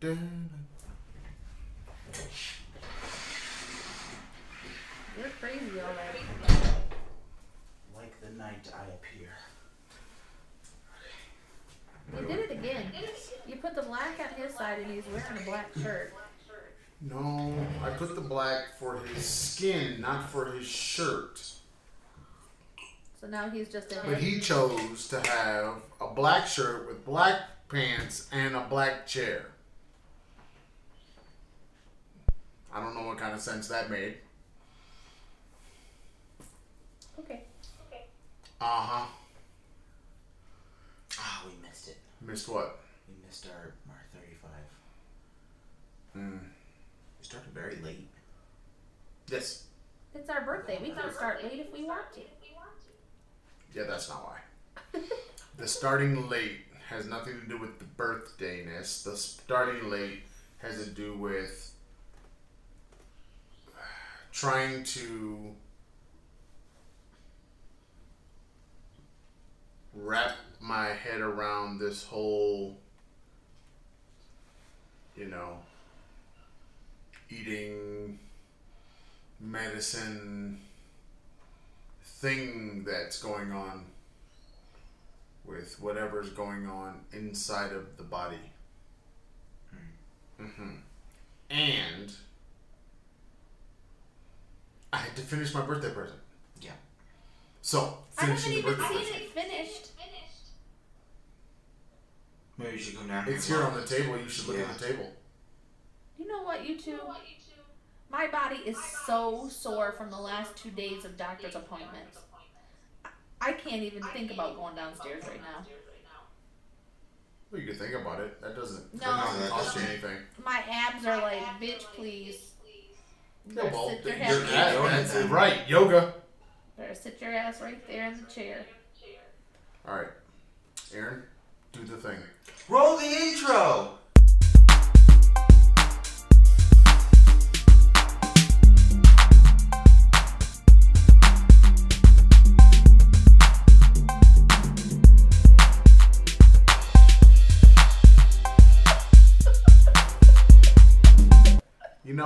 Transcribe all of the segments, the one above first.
dun. You're crazy already. Like the night I appear. You did it again. You put the black on his side and he's wearing a black shirt. No, I put the black for his skin, not for his shirt. So now he's just in But he chose to have a black shirt with black pants and a black chair. I don't know what kind of sense that made. Okay. Okay. Uh huh. Ah, we missed it. Missed what? We missed our, our 35. Mm. We started very late. Yes. It's our birthday. We can start late if we want to. Yeah, that's not why. the starting late has nothing to do with the birthdayness. The starting late has to do with trying to wrap my head around this whole, you know, eating medicine thing that's going on with whatever's going on inside of the body. hmm And I had to finish my birthday present. Yeah. So, I haven't finishing the even birthday seen present. it finished. Maybe you should go down It's here on the table. You should look at the table. You know what, you two? My body is so sore from the last two days of doctor's appointments. I can't even think about going downstairs right now. Well, you can think about it. That doesn't, No. that doesn't cost you anything. My abs are like, bitch, please. Better well, sit your ass- at- yoga that's right. Yoga. Better sit your ass right there in the chair. All right, Aaron, do the thing. Roll the intro!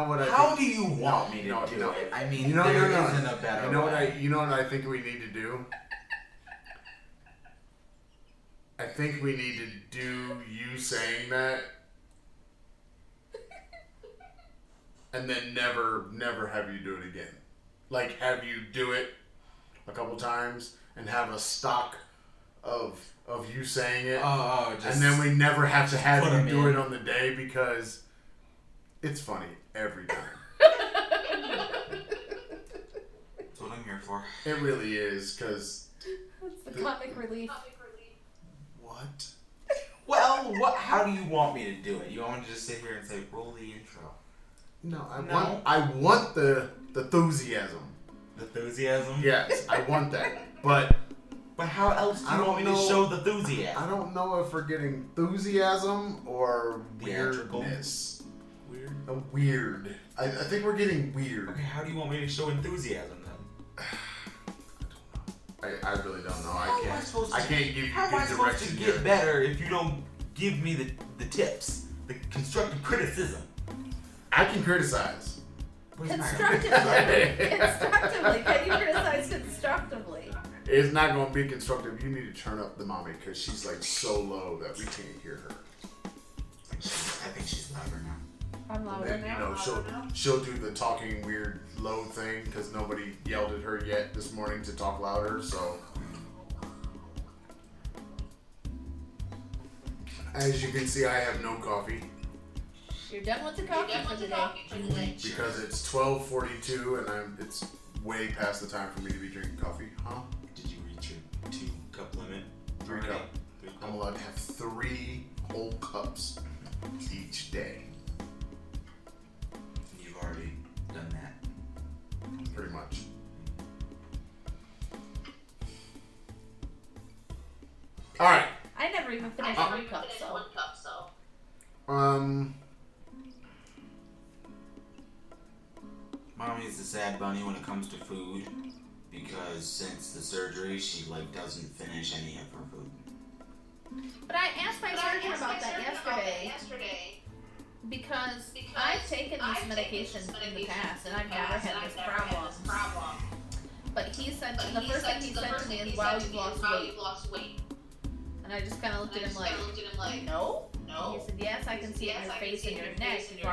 Know what I How think? do you want No, me to no, do no. it? I mean, You know, there no, no. isn't a better You know what I? You know what I think we need to do. I think we need to do you saying that, and then never, never have you do it again. Like have you do it a couple times and have a stock of of you saying it, Oh, oh, just and then we never have to have you do in. it on the day because it's funny every time. That's what I'm here for. It really is because That's the comic relief. what? Well, what? How do you want me to do it? You want me to just sit here and say, roll the intro? No, I No. want I want the the enthusiasm. The enthusiasm? Yes, I want that. But But how else do I you don't want me know- to show the enthusiasm? I don't know if we're getting enthusiasm or Theatrical? weirdness. Weird. A weird. I, I think we're getting weird. Okay, how do you want me to show enthusiasm then? I, don't know. I really don't know. How I am I can't. supposed I to- can't give you How am I supposed to get here. better if you don't give me the, the tips, the constructive criticism? I can criticize. Constructively. constructively. Can you criticize constructively? It's not going to be constructive. You need to turn up the mommy because she's like so low that we can't hear her. I think she's louder now. I'm And louder then, you now. know, she'll she'll do the talking weird low thing because nobody yelled at her yet this morning to talk louder. So, as you can see, I have no coffee You're done with the coffee for the day. because it's twelve forty two and I'm it's way past the time for me to be drinking coffee. Huh? Did you reach your two cup limit? Three already? cup. Three I'm allowed to have three whole cups each day, pretty much. All right. I never even finished one cup, so. Um. Mommy's the sad bunny when it comes to food because since the surgery, she like doesn't finish any of her food. But I asked my surgeon about that yesterday. Because, I've taken this medication in the past and I've never had this problem. But he said the first thing he said to me is, "Wow, you've lost weight." And I just kind of looked at him like, "No." No. He said, "Yes, I can see it in your face and your neck. You've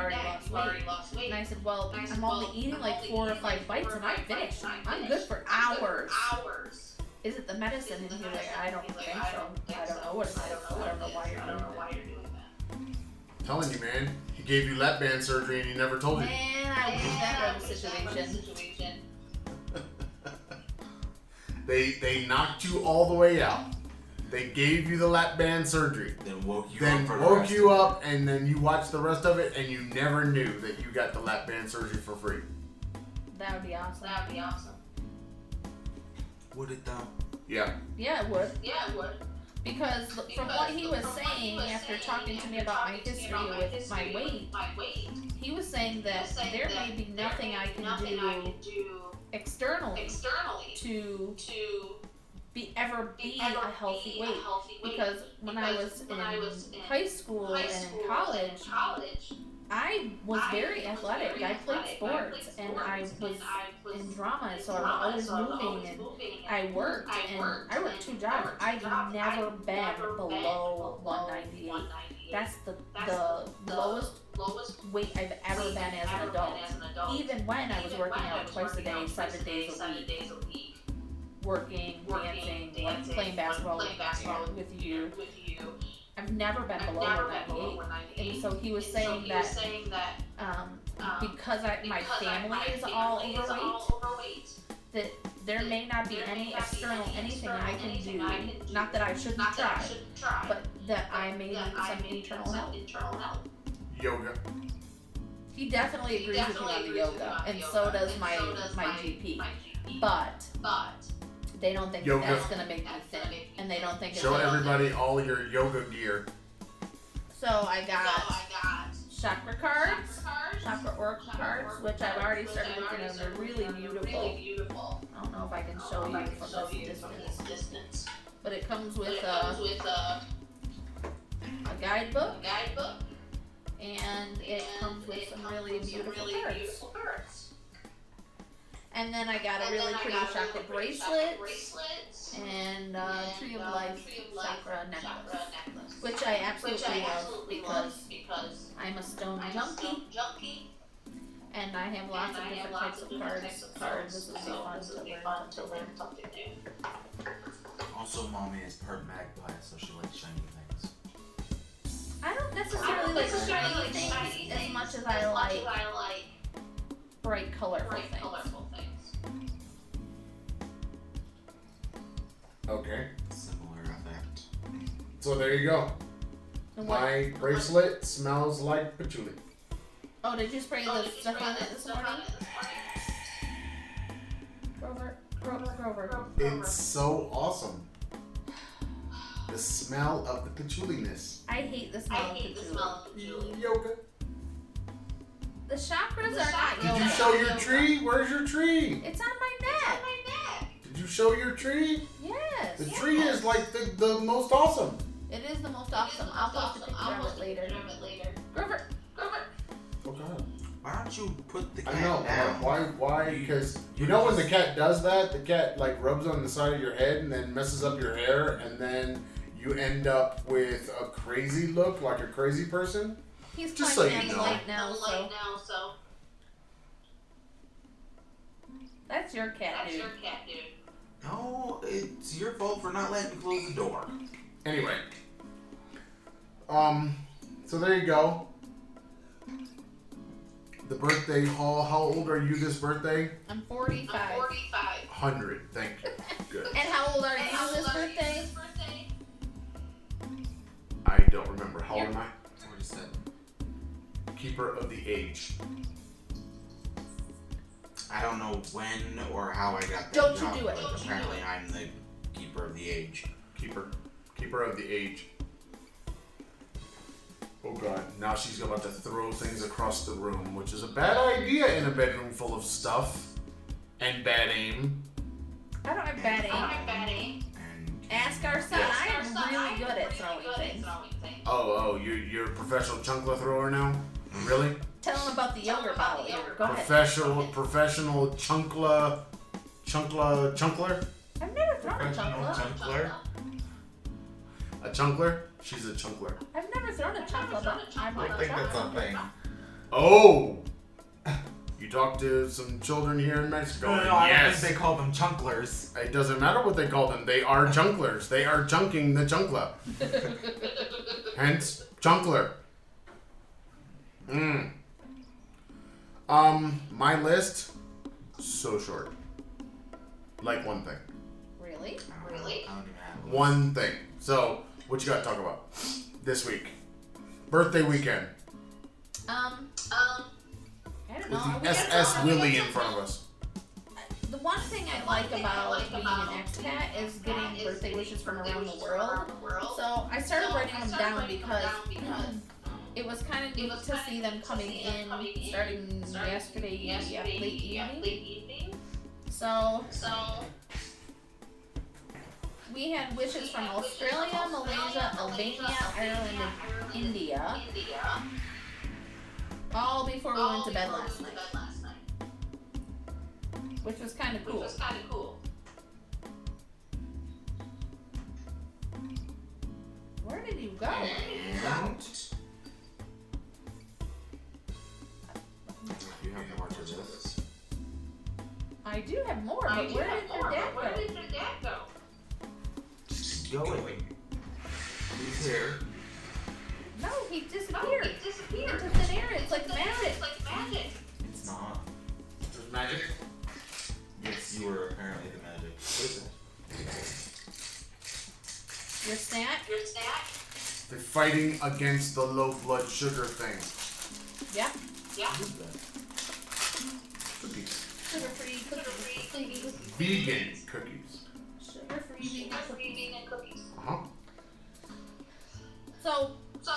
already lost weight." And I said, "Well, I'm only eating like four or five bites and I'm finished. I'm good for hours." Hours. Is it the medicine? And he's like, "I don't think so. I don't know what it is. I don't know why you're doing that." Telling you, man. He gave you lap band surgery and he never told you. Man, I wish that were the situation. They they knocked you all the way out. They gave you the lap band surgery. Then woke you then up for the woke you up and then you watched the rest of it and you never knew that you got the lap band surgery for free. That would be awesome. That would be awesome. Would it though? Yeah. Yeah, it would. Yeah, it would. Because from what he was saying after talking to me about my history with my weight, he was saying that there may be nothing I can do externally to to be ever be ever a healthy be a weight. healthy weight. Because when I was when in I was in high school high and in college, and college, I was I very was athletic. very I played athletic. sports and I was and I was in drama, so I was always so I was moving and moving I worked and I worked two jobs. I I've never been never below below 198. 198. That's the That's the the lowest lowest weight I've ever weight been as an adult. as an adult. Even when I was working out was twice a day, seven twice a day, days a seven week, days a week, working, working, dancing, dancing, playing basketball, playing basketball with you. with you. I've never been I've below never been below 198. 198. And so he was And saying so he that was saying that um, um, because I, my because I- family my is all is overweight, all overweight, that there may not be there any may not be external any anything external I can anything do. I can do. Not that I shouldn't not that try, I shouldn't try, but that I may need some internal help. internal help. Yoga. He definitely He agrees definitely with me on the agrees with me yoga, and yoga, so does and my so does my my- GP. my GP. But But they don't think Yoga. that's gonna make me That's thin, gonna make me and they don't think it's Show gonna- everybody all your yoga gear. So I so got I got chakra cards, cards, chakra oracle cards, which I've already started looking at. They're really Really beautiful. beautiful. I don't know if I can show If I you can from show this you from distance, this distance. but it comes But with it a, comes with a a guidebook, a guidebook and it and comes with it some comes really with some beautiful really cards. beautiful cards. And then I got a And really pretty a chakra really pretty bracelet chakra bracelets and uh, and, tree of uh, life Tree of Life chakra necklace, chakra necklace. which I absolutely Which I love absolutely because love because I'm a stone I'm junkie stone junkie and I have lots and of I different lots types of of cards. types of cards. this would be So fun to be learn fun to learn something new. Also, mommy is part magpie, so she likes shiny things. I don't I necessarily don't like necessarily shiny like things as much as as I much like I like bright, colorful bright, things. colorful Okay. Similar effect. So there you go. And what- My bracelet smells like patchouli. oh, did you spray Oh, the stuff on it this stuff on morning? it this morning? Grover, Grover, Grover. It's so awesome. The smell of the patchouliness. I hate the I smell of hate the smell of patchouli. Mm, yoga. The chakras The are not chakras- Did yoga. you show your tree? Where's your tree? It's on my It's on neck. Show your tree? Yes. The Yeah. tree is like the, the most awesome. It is the most awesome. the I'll most post a awesome. picture I'll of post it later. picture of later. Grover, Grover, Oh god. Why don't you put the cat I know. down? Why? Why? Because you know when the cat does that, the cat like rubs on the side of your head and then messes up your hair, and then you end up with a crazy look, like a crazy person. he's Just climbing so you know. light now, so light now, so that's your cat, that's dude. That's your cat, dude. No, it's your fault for not letting me close the door. Anyway. Um. So there you go. The birthday haul. How old are you this birthday? I'm 45. I'm 45. Hundred. Thank you. Good. And how old are you how this old are you this birthday? I don't remember. How old am I? 47. Keeper of the age. I don't know when or how I got that Don't you job, do it. but Don't you do apparently. I'm the keeper of the age. Keeper. Keeper of the age. Oh god. Now she's about to throw things across the room, which is a bad idea in a bedroom full of stuff. And bad aim. I don't have bad I don't aim. have bad aim. And Ask our son. Yes. I Our son, am really good at really throwing good at throwing things. Oh, oh, you're, you're a professional chunkla thrower now? Really? Tell them about the yogurt bottle. Go ahead. Professional, professional chunkla, chunkla, chunkler? I've never thrown a Professional chunkla. chunkler. A chunkler? She's a chunkler. I've never thrown a chunkla, but I I might think that's a thing. Oh! You talk to some children here in Mexico. No, no, and no, I don't yes. think they call them chunklers. It doesn't matter what they call them. They are chunklers. They are chunking the chunkla. Hence, chunkler. Mm. Um, my list, so short. Like one thing. Really? Really? I don't even have a list. One thing. So, what you got to talk about this week? Birthday weekend Um, Um, I don't with know. the We got SS some- Willie in front of us. The one thing I like about being an expat is getting birthday wishes from around the world. So I started writing them down because it was kind of neat to see them coming in starting yesterday, yeah, late evening. evening. So So, we had wishes from Australia, Malaysia, Albania, Ireland, and India, India. all before we went to bed last night, went to bed last night, which was kind of which cool. was kind of cool. Where did you go? And you have more to this. I do have more, oh, I but where did more, your dad but Where go? did your dad go? Just going. He's here. No, he No, oh, disappeared he disappeared. into thin air. It's like It's magic. like magic. It's not. There's magic. Yes, you were apparently the magic. What is it? Your snack? Your snack? They're fighting against the low blood sugar thing. Yeah. Yeah. Cookies. Sugar-free cookies. Vegan cookies. Sugar-free vegan cookies. Sugar-free vegan cookies. Uh huh. So So,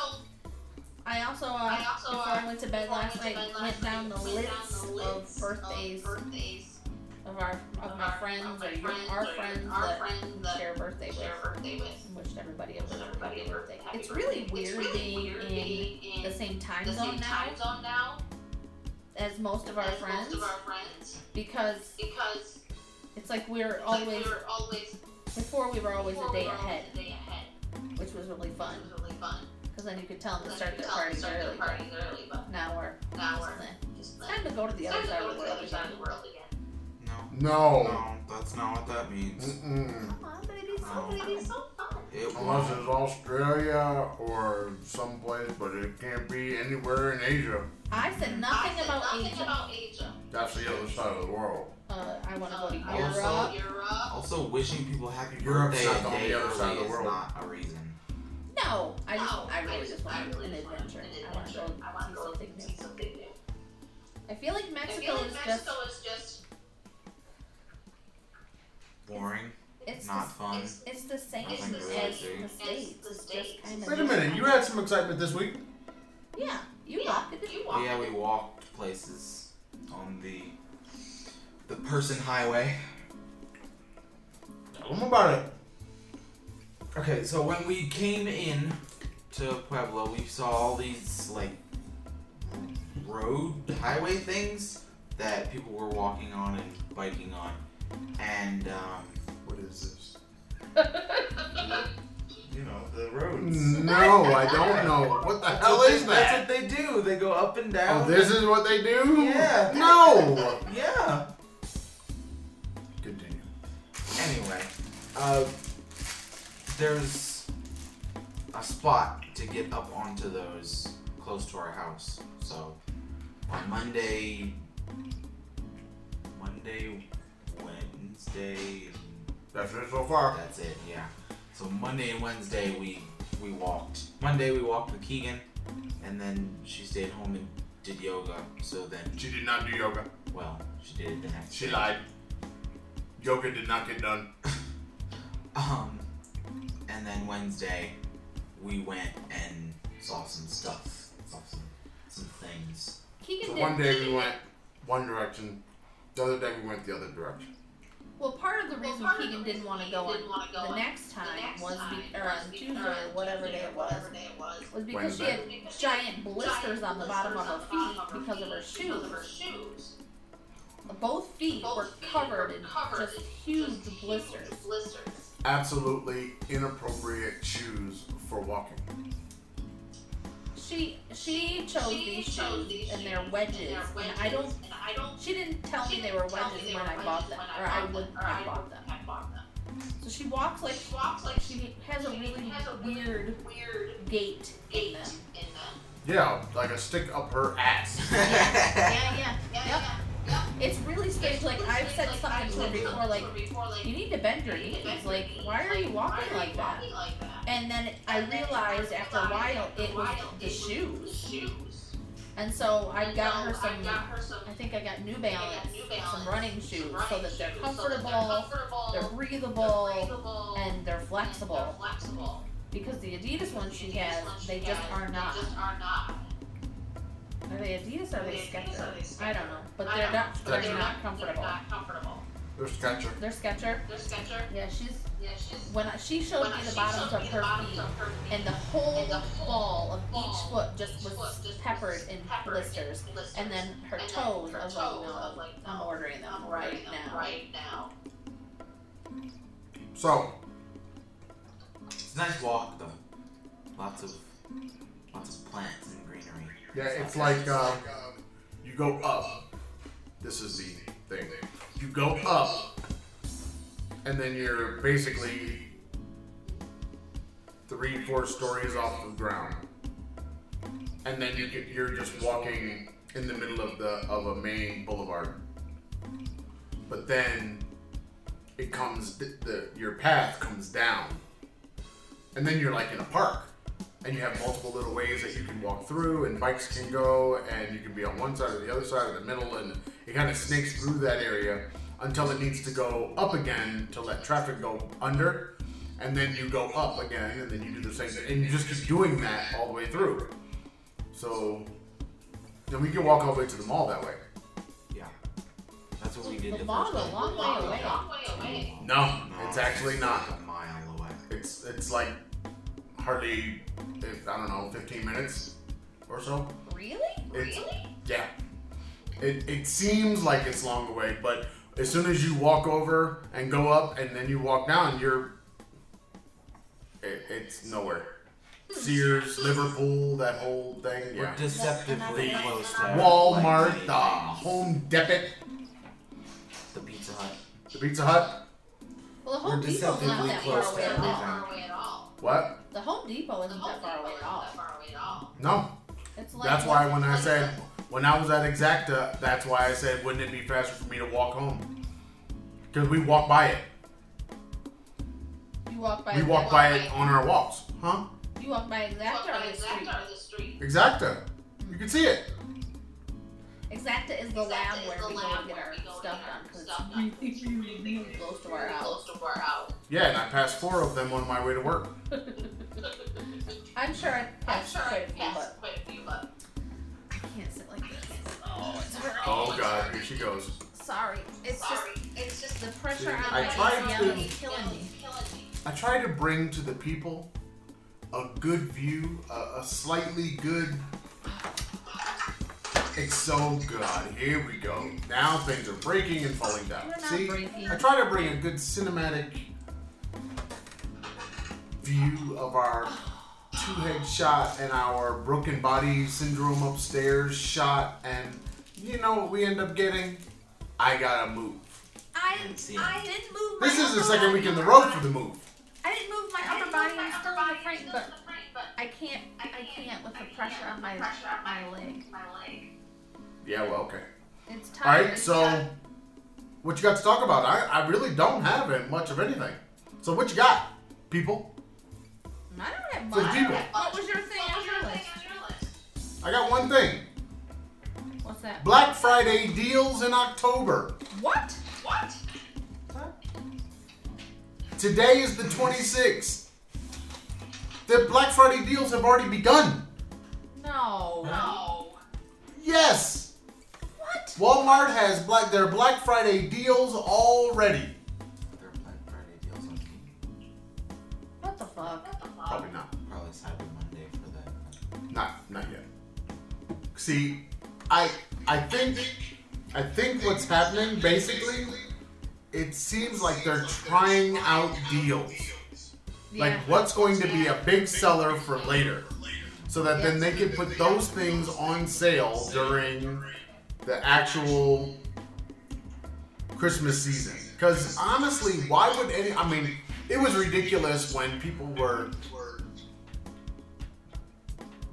I also, uh, I also, before I went to bed last night, bed last went down the list of birthdays birthdays of our of my our- friends of friends our friends our that friends that share birthday share with. birthday with. Wished everybody a birthday, It's really It's weird really being weird in being in the same time the zone same now time zone now as most of our as friends most of our friends because because it's like we're it's like always we were always before we were always a day we were always ahead, a day ahead, which was really fun which was really fun. because then you could tell them to start you their tell parties start their early. but parties early, but Now we're now just we're meh. just It's time to go to the other side of the the world again. of the world again. No. No. No, that's not what that means. Mm-mm. Come on, but it'd be so. It'd be so fun. It Unless it's Australia or someplace, but it can't be anywhere in Asia. I said nothing I said about nothing Asia. about Asia. That's the other side of the world. Uh, I want to go to Uh, Europe. Also- Europe. Also, wishing people happy Europe's birthday not on the other side of early the is world. not a reason. No, I just, No, I really just I want really an adventure. an I want to go adventure. I want to see go something see new. something new. I feel like Mexico feel like is Mexico just, is just Boring. It's not the, fun. It's, it's the same as to the see. states. It's just kind of. Wait a minute, you had some excitement this week. Yeah, you Yeah, walked you But walk. yeah, we walked places on the the person highway. Tell them about it. Okay, so when we came in to Puebla, we saw all these like road highway things that people were walking on and biking on, and um, What is this? you know the roads. No, I don't know. What the hell That's is what they- that? That's what they do. They go up and down. Oh, this is what they do? Yeah. No. Yeah. Continue. Anyway, uh, there's a spot to get up onto those close to our house. So on Monday, Monday, Wednesday, That's it so far. that's it. Yeah. So Monday and Wednesday we we walked. Monday we walked with Keegan, and then she stayed home and did yoga. So then, She did not do yoga. well, she did it the next. She day. lied. Yoga did not get done. Um, and then Wednesday, we went and saw some stuff, saw some some things. Keegan So did. one day we went one direction, the other day we went the other direction. Well, part of the Well, reason part Keegan didn't want to go didn't wanna go on the next time the next was time be, or on be- Tuesday or or whatever day it was, day was. was because she Wednesday. had giant blisters on the bottom of her Giant feet blisters on the because of her because of her shoes. shoes. Both feet Both were feet covered were in covered just in huge just blisters. huge blisters. Absolutely inappropriate shoes for walking. She she chose She these chose shoes these and they're wedges, and they're and I don't. and I don't. She didn't tell me they were didn't tell me wedges they when were I bought wedges them, when or I bought would them, or I have bought would them. have bought them. So she walks like She walks like she has a really has a weird weird gait in gait them. in them. Yeah, like a stick up her ass. Yeah, yeah, yeah. Yeah, Yep. yeah, yeah. It's really strange. Like I've said Like, something to her before, like before, like, you need to bend your you need to knees. Like why are you Like, walking why like that? Walking like that? And then I realized after a while it was the it was the shoes. And so I got her some. I think I got New Balance, got New Balance, some running shoes, so that they're shoes, so that comfortable, they're breathable, and they're flexible. Because the Adidas ones she has, they just are not. Are they Adidas or are they they Adidas or are they Skechers? I don't know, but they're but they're not comfortable. They're not comfortable. They're Sketcher. They're Skechers. They're Skechers. Yeah, she's Yeah, she's. when I, she showed when me the bottoms showed of me the her bottoms feet, of her feet, and the whole and the whole ball of each foot just each was foot just peppered in peppered in blisters. blisters. And then her And then toes, her I was like, toes, no, I was like, I'm ordering them I'm right ordering them now. Right now. So, It's a nice walk though. Lots of lots of plants and greenery. yeah, it's like uh, you go up. This is the thing. You go up, and then you're basically three, four stories off the ground, and then you get, you're just walking in the middle of the of a main boulevard. But then it comes the, the your path comes down, and then you're like in a park, and you have multiple little ways that you can walk through, and bikes can go, and you can be on one side or the other side or the middle, and it kind of snakes through that area until it needs to go up again to let traffic go under, and then you go up again, and then you do the same thing, and you just keep doing that all the way through. So, then we can walk all the way to the mall that way. Yeah. That's what we did The the mall's a long way away. Long way away. No, No, it's actually not. a mile away. It's it's like hardly, I don't know, 15 minutes or so. Really? It's, Really? Yeah. It, it seems like it's long away, but as soon as you walk over and go up and then you walk down, you're. It, it's nowhere. Sears, Liverpool, that whole thing. We're Yeah. deceptively The close to Walmart, like, the Home Depot, the Pizza Hut. the Pizza Hut. Well, the We're Home Depot's not deceptively that close far to away at everything. all. Far away at all. What? The Home Depot isn't The that far away at all. That far away at all. No. It's like That's why when I said, when I was at Exacta, that's why I said, wouldn't it be faster for me to walk home? Because we walk by it. you walk by. We walk by it on our walks. Huh? You walk by Walk Exacta by or the street. Exacta or the street. Exacta. You can see it. Exacta is the Exacta lab is where the we go lab to get where our we go stuff done because stuff it's done. really, really, really close to our house. Close to our house. Yeah, and I passed four of them on my way to work. I'm sure I I'm passed sure I quite a few, passed but quite a few, but I can't sit like this. Oh, it's hurting. Oh God, here she goes. Sorry, it's sorry. just It's just the pressure on I my tried to- is killing me. I try to bring to the people a good view, a, a slightly good. It's so good. Here we go. Now things are breaking and falling down. See, breaking. I try to bring a good cinematic view of our two-head shot and our broken body syndrome upstairs shot, and you know what we end up getting? I gotta move. I, Didn't see I didn't move my This is the second week in the row for the move. I didn't move my upper body. move my I'm still upper in the body, frame, but in the frame, but I can't. I can't with the pressure on my my leg. my leg. Yeah, well, okay. It's All tired. right, so what you got to talk about? I, I really don't have it- much of anything. So what you got, people? I don't have For the people. What was your thing What was your your list? thing on your list? I got one thing: What's that? Black Friday deals in October. What? What? Today is the 26th. The Black Friday deals have already begun. No. No. Yes, What? Walmart has black their Black Friday deals already. See, I I think I think what's happening basically, it seems like they're trying out deals. Like what's going to be a big seller for later. So that then they can put those things on sale during the actual Christmas season. Because honestly, why would any? I mean, it was ridiculous when people were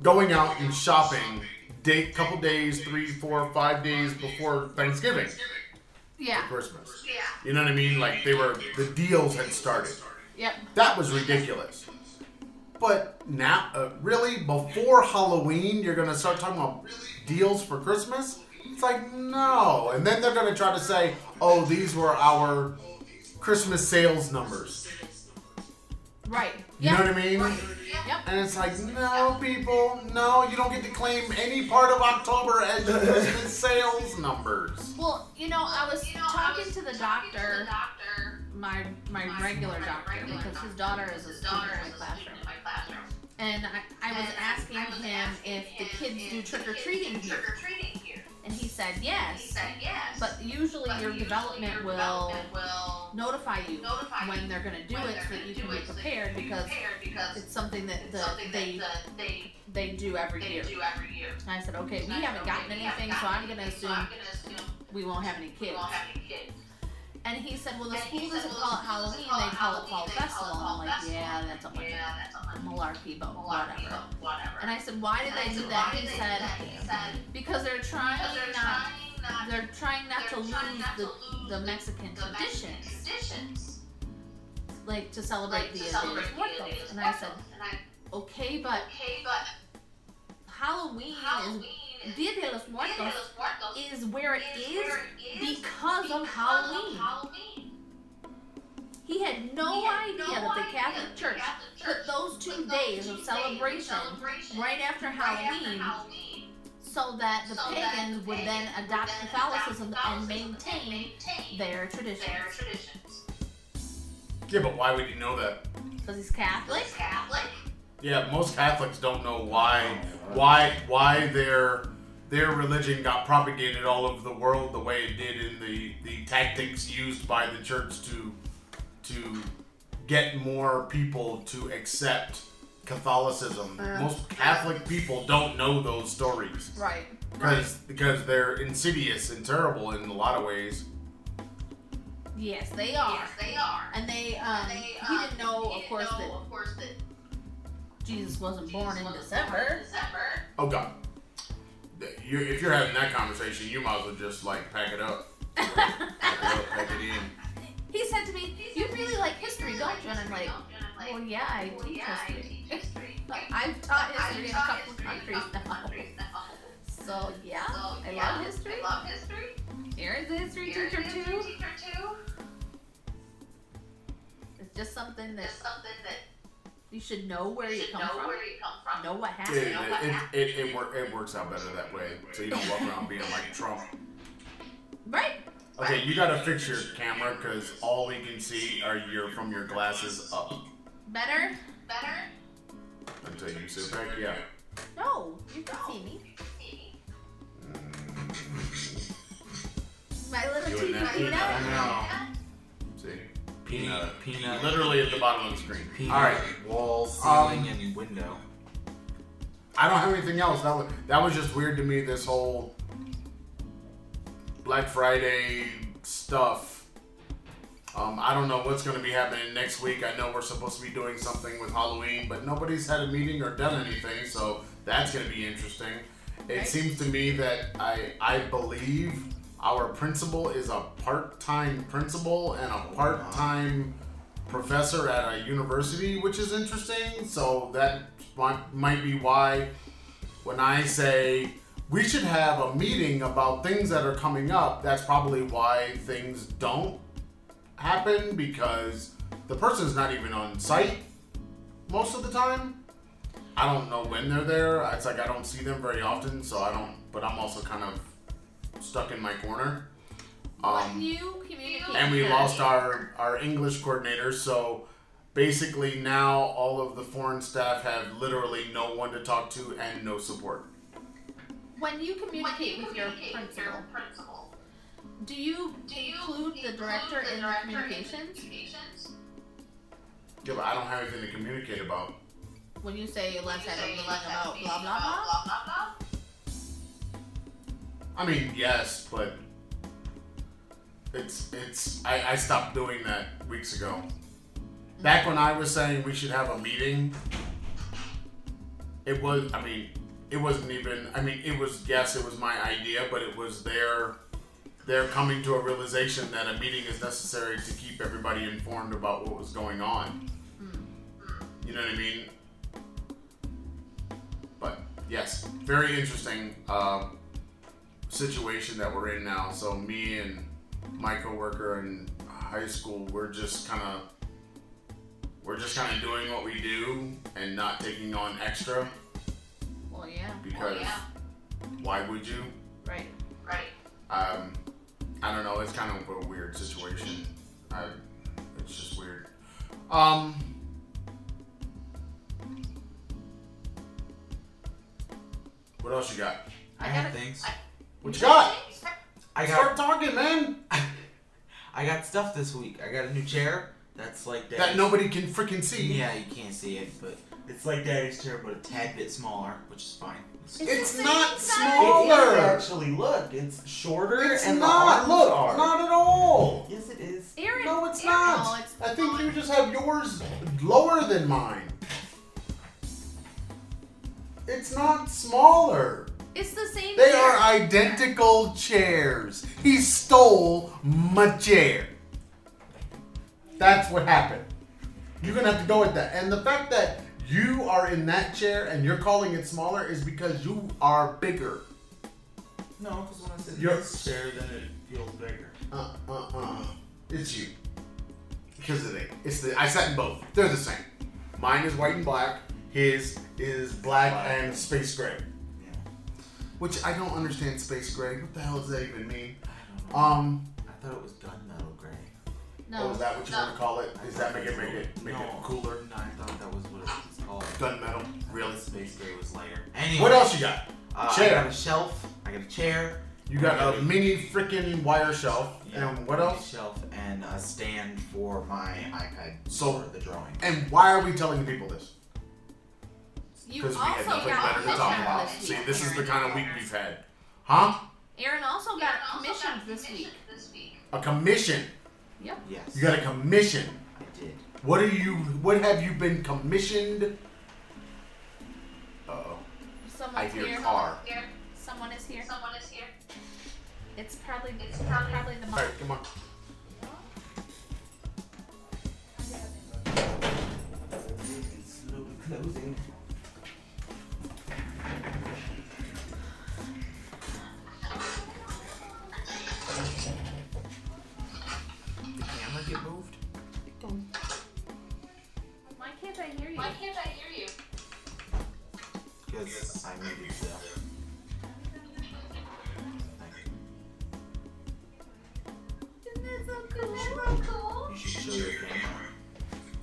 going out and shopping day, couple days, three, four, five days before Thanksgiving, Yeah. Christmas. Yeah. You know what I mean? Like they were, the deals had started. Yep. That was ridiculous. But now, uh, really, before Halloween, you're gonna start talking about deals for Christmas? It's like no. And then they're gonna try to say, "Oh, these were our Christmas sales numbers." Right. You Yep. know what I mean? Yep. And it's like, no, people, no, you don't get to claim any part of October as your Christmas sales numbers. Well, you know, I was You know, I talking was to the talking to doctor, the doctor, my my regular my doctor, regular because his daughter is a his student in my classroom, in my classroom. and I, I was And asking I was him asking if the him kids do the trick or kids treating do trick-or-treating here. And he said yes. He said yes. But usually But your usually development your will development will notify you notify when they're going to do it so that you can be prepared because because it's something that the, something they that the, they they do every they year. do every year. And I said, okay, we haven't gotten "Okay, we haven't anything, so I'm going to assume we won't have any kids. And he said, well, the school doesn't "Well, call it Halloween, they call it Fall Halloween, they call it Festival. And I'm like, yeah, that's a bunch Yeah, that's a of malarkey, but whatever. whatever. And I said, why did they do that? He said, do that?" He said, because they're trying "Because they're not, trying not they're trying not to lose the, the Mexican traditions, like to celebrate the to Dia de celebrate los the Dia de Muertos. los And I said, Muertos. And I, okay, but okay, but Halloween is Dia de los Dia Muertos is where it is is where it is because of Halloween. Halloween. He had no He had idea no that the idea Catholic that the Church Catholic put those two put those days two of days celebration celebration right after right Halloween Halloween, so that the so that pagans the would then adopt then Catholicism adopt and Catholicism maintain maintain their traditions. their traditions. Yeah, but why would you know that? Because he's Catholic. Catholic, Yeah, most Catholics don't know why why why their their religion got propagated all over the world the way it did in the, the tactics used by the church to to get more people to accept Catholicism. Yeah. Most Catholic people don't know those stories Right. because because they're insidious and terrible in a lot of ways. Yes, they are. yes, they are. And they, um, They, he um, didn't know, he of didn't course, know, that of course, that Jesus wasn't born in Jesus was December. born in December. Oh God. You're, if you're having that conversation, you might as well just like pack it up, pack it up, pack it in. he said to me, "You really like history, don't you?" And I'm like, Don't you? And I'm like, "Well, yeah, I well, teach history. I've taught history in a couple of history in a countries now. countries now. So yeah, So, I love history. I love history. Here's a history Here's teacher history too. teacher too. It's just something that Just something that you should know where you you come know from, where you come from. know what It, happened. it, it, it, work, it works out better that way, so you don't walk around being like Trump. Right. Okay, you gotta fix your camera because all we can see are your from your glasses up Better? Better. until you sit back. Yeah. No, you can see me. Mm. My little You and that teeny peanut. peanut. I know. See, Peanut, peanut, literally at the bottom of the screen. peanut, All right. wall, ceiling, Um, and window. I don't have anything else. That was that was just weird to me. This whole Black Friday stuff. Um, I don't know what's going to be happening next week. I know we're supposed to be doing something with Halloween, but nobody's had a meeting or done anything, so that's going to be interesting. It seems to me that I I believe our principal is a part-time principal and a part-time professor at a university, which is interesting. So that might, might be why when I say we should have a meeting about things that are coming up, that's probably why things don't happen because the person's not even on site most of the time. I don't know when they're there. It's like I don't see them very often, so I don't. But I'm also kind of stuck in my corner. when um, you communicate and we lost our our English coordinator, so basically now all of the foreign staff have literally no one to talk to and no support. when you communicate with your communicate with principal, your principal, do you do you include the director in the director in the communications? communications? Yeah, but I don't have anything to communicate about. When you say let's You have a "Let's have about blah blah blah? blah blah blah. I mean, yes, but it's it's I, I stopped doing that weeks ago. Back when I was saying we should have a meeting, it was I mean, it wasn't even I mean, it was yes, it was my idea, but it was their they're coming to a realization that a meeting is necessary to keep everybody informed about what was going on. You know what I mean? But yes, very interesting. Uh, situation that we're in now. So me and my coworker in high school, we're just kind of we're just kind of doing what we do and not taking on extra Well, yeah, because yeah. why would you? right. Right. Um, I don't know. It's kind of a weird situation. I, it's just weird. Um. What else you got? I, I have gotta- things. What you got? I Start talking, man. I got stuff this week. I got a new chair that's like That nobody can freaking see. Yeah, you can't see it, but it's like Daddy's chair, but a tad bit smaller, which is fine. It's, It's It's the not same It smaller. is actually. Look, it's shorter It's and not. the arms Look, are. not at all. Yes, it is. Aaron, No, it's Aaron, not. No, it's I think you just have yours lower than mine. It's not smaller. It's the same. They chair. are identical chairs. He stole my chair. That's what happened. You're gonna have to go with that. And the fact that you are in that chair and you're calling it smaller is because you are bigger. No, because when I sit in You're- this chair, then it feels bigger. Uh uh uh. It's you. Because of it ain't. It's the I sat in both. They're the same. Mine is white and black. His is black Black. and space gray. Yeah. Which I don't understand space gray. What the hell does that even mean? I don't know. Um I thought it was gunmetal gray. Oh, No. is that what you No. want to call it? Is that make it make it make no. it cooler? No, I thought that was what it was called. Gunmetal. Really? Space gray was lighter. Anyway. What else you got? Uh, Chair. I got a shelf. I got a chair. You got a mini freaking wire shelf. Yeah, And what else? Shelf and a stand for my iPad So- for the drawing. And why are we telling people this? You Because also we had nothing got better to talk commissioned about. this See, week. this is the Aaron. kind of week we've had. Huh? Aaron also got Aaron also commissioned got this week. This week. A commission. Yep. Yes. You got a commission. I did. What are you? What have you been commissioned? Uh oh. Someone's I hear here. car. Someone is here. someone is here. It's probably It's probably- probably the All mom. right, come on. Because I? So cool. You should show your camera.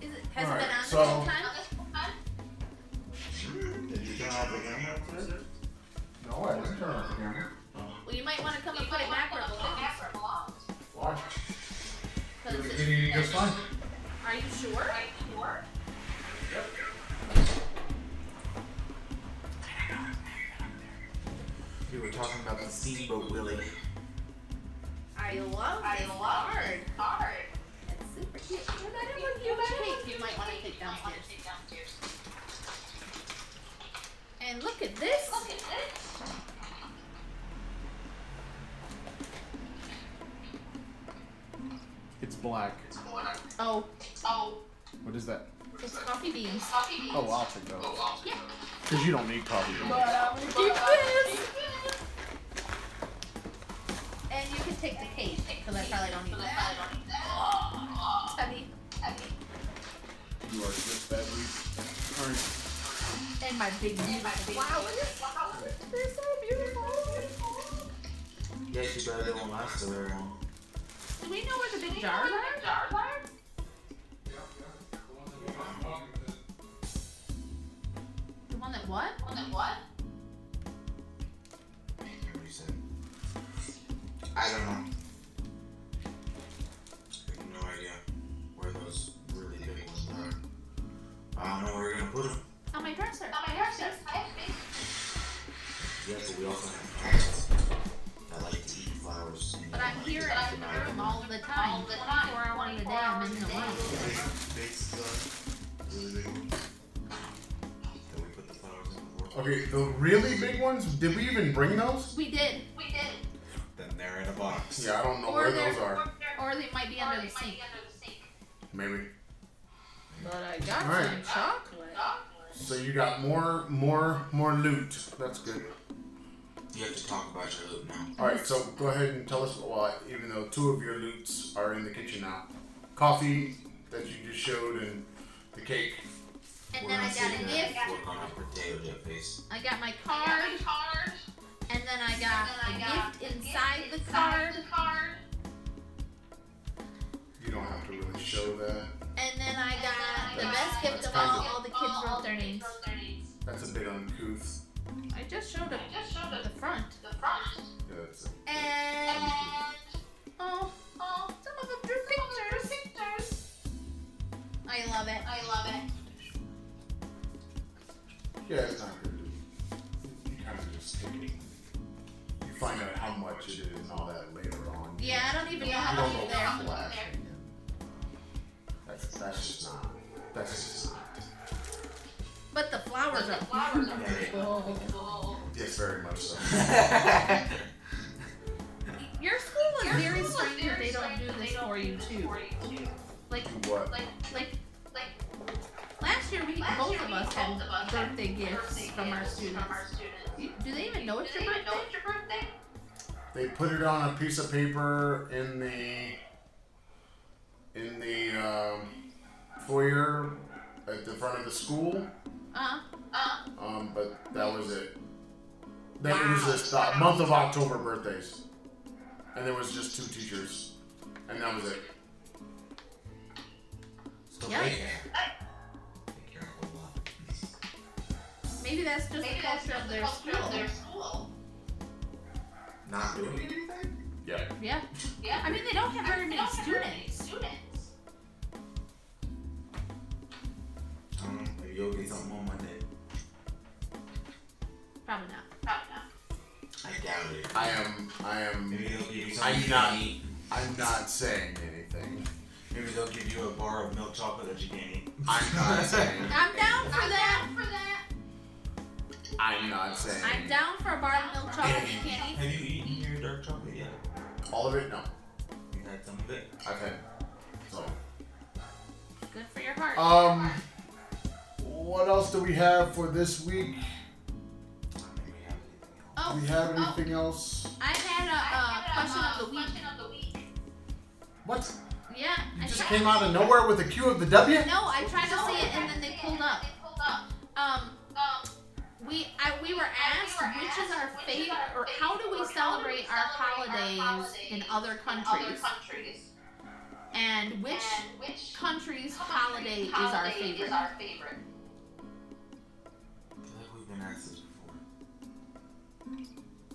Is it, has it been so- off? No, I on the camera. Well, you might want to come and put it back where it belongs. Why? Are you sure? We were talking about the steamboat Willie. I love I this love card. this card. It's super cute. You got a huge you might want to take You might wanna downstairs. take downstairs. And look at this. Look at this. It's black. It's black. Oh, Oh, What is that? it's coffee beans. coffee beans. Oh, I'll take those. Oh, wow. Yeah. Because you don't need coffee. beans. But I'm gonna keep this. Take the cake because I probably don't need But I that. probably don't need that. It's heavy. Heavy. You are just that weak. And my big beautiful flowers. Wow. They're so beautiful. Yeah, too bad they won't last so very long. Do we know where the big you know That's good. You have to talk about your loot now. All right, so go ahead and tell us. Well, even though two of your loots are in the kitchen now, coffee that you just showed and the cake. And We're then I got a gift. Work on a potato chip face. I got my I got card. my card. And then I got And then I a got gift a inside gift the inside card. the card. You don't have to really show that. And then I got the then I best got gift the of best all. gift All the kids all wrote their the kids names. wrote their names. That's a bit uncouth. I just showed it I just showed at it the front. the front. Yeah, that's a, And And oh, oh, some of them drew pictures. pictures. I love it. I love it. yeah, it's not good. You kind of just take it. You find out how much it is and all that later on. Yeah, I don't even know how You much don't is there. flashing. That's that's just not. That's just not. But the flowers But are flowers are beautiful. Oh. Yes, very much so. Your school is Your very school strange that they don't do this don't for you too. for you. Like, what? Like, like like last year, we last both year of we us both had of us had birthday gifts birthday from our students. From our students. Do they even know it's Do your they even know birthday? it's your birthday? They put it on a piece of paper in the in the um, foyer at the front of the school. Uh, Uh, Um, but that was it. That it was just the month of October birthdays, and there was just two teachers, and that was it. So Yeah. they care. They care a whole lot. maybe that's just maybe the that's culture of the their culture school. of their school. Not doing anything? Yeah. Yeah. Yeah. I mean, they don't have very many don't have very many students. students. I don't know. Maybe you'll get something on Monday. Probably not. Probably not. I doubt it. I am. I am. Maybe they'll give you I'm something not- eat. I'm not saying anything. Maybe they'll give you a bar of milk chocolate that you can't eat. I'm not saying. I'm down for I'm that. down for that. I'm not saying. I'm down for a bar of milk chocolate you can't eat. Have you eaten your dark chocolate yet? All of it? No. You had some of it? I've had. So. Good for your heart. Um. What else do we have for this week? Maybe we have anything. Do oh, we have anything else? I had a I uh, had a, question of the week. Question of the week. What? Yeah, You I just tried. came out of nowhere with a Q of the W? No, I tried to say it and then they pulled up. They pulled up. Um, Um, we I, we were asked were which is our favorite our or how do we favorite- celebrate our celebrate our holidays in other countries other countries. and which and which country's country's holiday is our holiday favorite. Feel like we've been asked this before.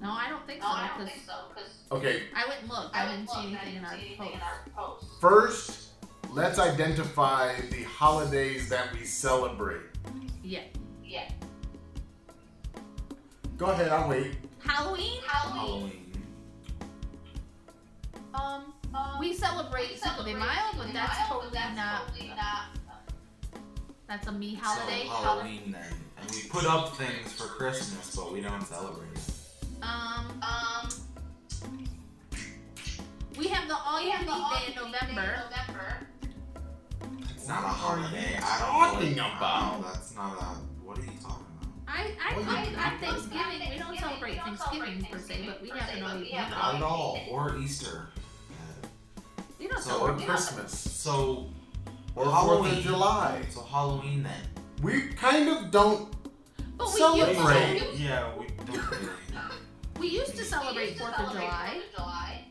No, I don't think No, so I don't think so. Because Okay, I went and looked. I, didn't see anything in our anything post. in our post. first, let's identify the holidays that we celebrate. Yeah, Yeah. Go ahead, I'll wait. Halloween. Halloween. Halloween. Um, Um, we celebrate Cinco de celebrate Mayo, Cinco but that's Mayo, totally that's not. totally not. That's a me holiday. So Halloween then. And we put up things for Christmas, but we don't celebrate it. Um, Um, we have the all you have can the eat day in November. November. It's not a holiday. I don't know. talking about? No, that's not a. What are you talking about? I I Well, think you- on you- Thanksgiving we don't celebrate we don't Thanksgiving celebrate per se, but we per have an all we you have can an Not at all. Or Easter. We don't So- Or celebrate. Christmas. So Or 4th Halloween. of July. So Halloween then. We kind of don't. But we Celebrate. used to. Yeah, we don't really. We used to celebrate Fourth of July. July.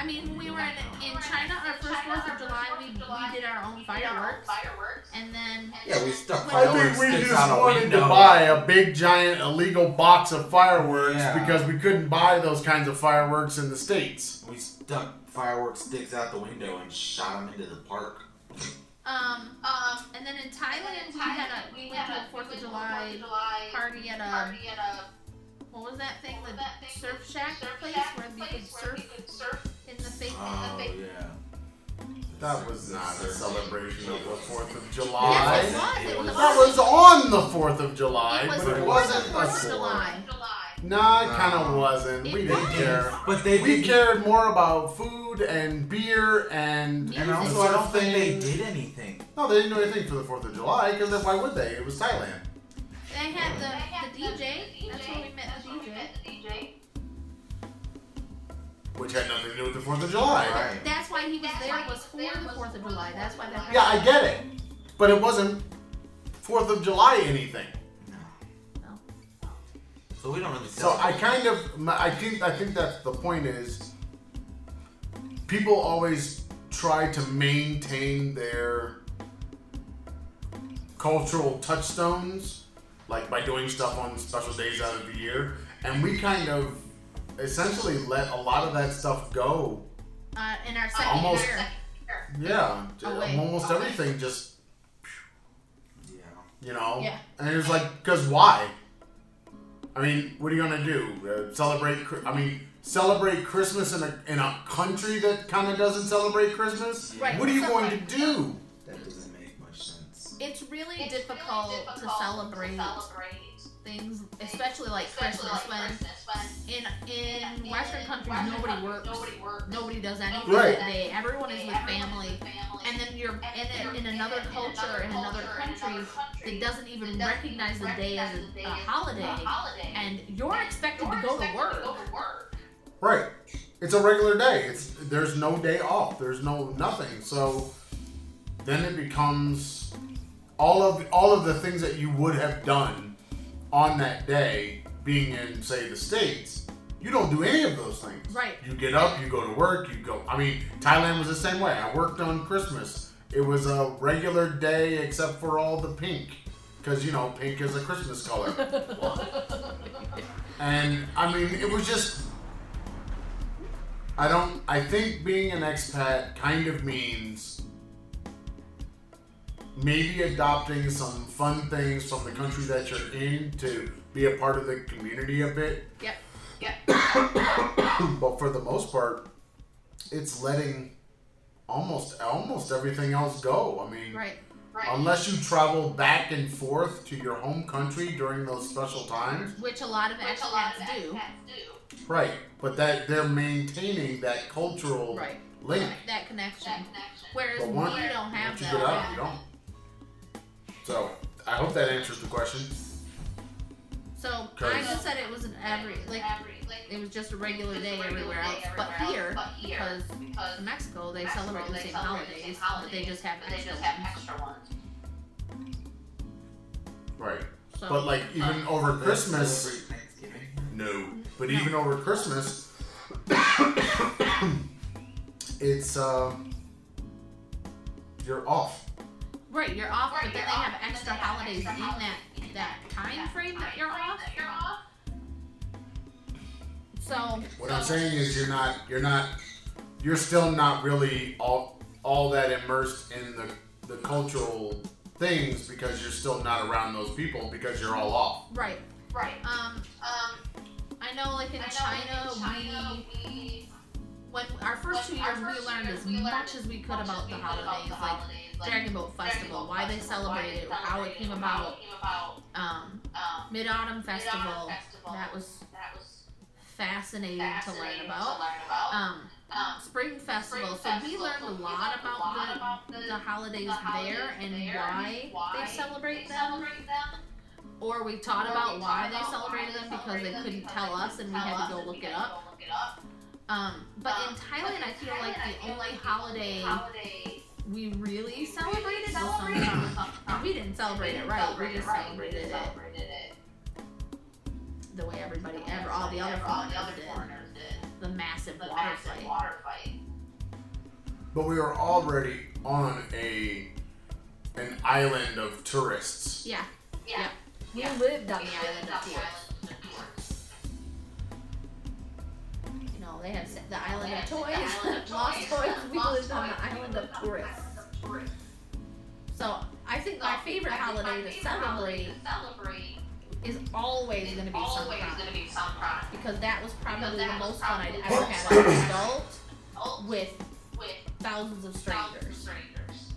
I mean, when we were in, in China, our first Fourth of July, we, we did our own fireworks, Fireworks. and then Yeah, we stuck I I think we just wanted to buy a big giant illegal box of fireworks Yeah. because we couldn't buy those kinds of fireworks in the states. We stuck fireworks sticks out the window and shot them into the park. Um, Um, and then in Thailand, we had a we went to a Fourth of July party at a party at a what was that thing? What The that thing? surf shack surf place shack where you could where surf you could surf. in the fake. Oh big- yeah. That was not a celebration of the Fourth of Yes, July. it was. It was. That was on the Fourth of July, It was but it wasn't the Fourth of before. July. Nah, it kind of wasn't. It we didn't was. care. But they We did. cared more about food and beer and And also, I don't think they did anything. no, they didn't do anything for the Fourth of July because why would they? It was Thailand. They had the, the DJ. That's where we met the DJ. which had nothing to do with the Fourth of July. Right. That's why he was there. Was for the Fourth of July. That's why that. Yeah, I get it, but it wasn't Fourth of July anything. No. No. So we don't really. So I kind of, I think, I think that's the point is, people always try to maintain their cultural touchstones, like by doing stuff on special days out of the year, and we kind of essentially let a lot of that stuff go. Uh, in our second Almost- year. Yeah, Away. almost Away. everything just, Yeah. you know, Yeah. and it's like, because why? I mean, what are you gonna do? Uh, celebrate? I mean, celebrate Christmas in a in a country that kind of doesn't celebrate Christmas? Right. What are you so- going to do? That doesn't make much sense. It's really difficult, to celebrate things, especially like Christmas, when in in Western countries nobody works, nobody does anything Right. that day. Everyone is with family, and then you're in a, in another culture in another country that doesn't even recognize the day as a, a holiday, and you're expected to go to work. Right. It's a regular day. It's there's no day off. There's no nothing. So then it becomes all of all of the things that you would have done on that day, being in say the states. You don't do any of those things. Right. You get up, you go to work, you go. I mean, Thailand was the same way. I worked on Christmas. It was a regular day except for all the pink, because you know pink is a Christmas color. And I mean, it was just. I don't. I think being an expat kind of means maybe adopting some fun things from the country that you're in to be a part of the community a bit. Yep. Yep. but for the most part, it's letting almost almost everything else go. I mean, Right. Right. unless you travel back and forth to your home country during those special times, Which a lot of expats do. right? But that they're maintaining that cultural Right. link. That connection. Whereas But we once- don't have Once you that. get out, you don't. So I hope that answers the question. So I just said it was an every like like it was just a regular day everywhere else, but here because in Mexico they celebrate the same holidays, but they just have extra ones. Right. So But like even over Christmas, Thanksgiving. no. But No. even over Christmas, it's uh, you're off. Right, you're off, but then they have extra holidays in that that time frame that you're off. you're off So What I'm saying is you're not you're not you're still not really all all that immersed in the the cultural things because you're still not around those people because you're all off. right, Right. um, Um, I know like in know China, in China, we we when our first two when years our we learned years, as we learned much as we could about the we could about the holidays, like Dragon Boat Festival, why they celebrate it, how it came about, came about, um, um, Mid Autumn Festival. Festival. That was that was fascinating, to learn about. To learn about. Um, um, Spring Festival. Spring so we learned a lot learned a about, lot the, about the- the holidays the holidays there and there why, and why they celebrate they them. celebrate them. Or we taught Or about we why they about celebrated them because they couldn't because tell us and we had to go look it we had to up. go look it up. Um, but in Um, Thailand, I feel like Thailand, the feel only holiday holiday we really celebrated was celebrated Songkran. Songkran. Uh, uh, we didn't celebrate it right. We just right. celebrated We it celebrated it the way everybody ever, all the other all the other foreigners did. foreigners did. The massive the water massive fight. water fight. But we were already on a an island of tourists. Yeah, Yeah. we Yeah. lived on We the lived island on of the island of tourists. You know, they have the island of toys, island of lost toys, toys. We lost lived on the island of tourists. Island of tourists. So I think my favorite I think my holiday to holiday celebrate to celebrate is always going to be always gonna be Summertime. because that was probably the that was most fun I'd ever had as an adult with with thousands of thousands strangers strangers.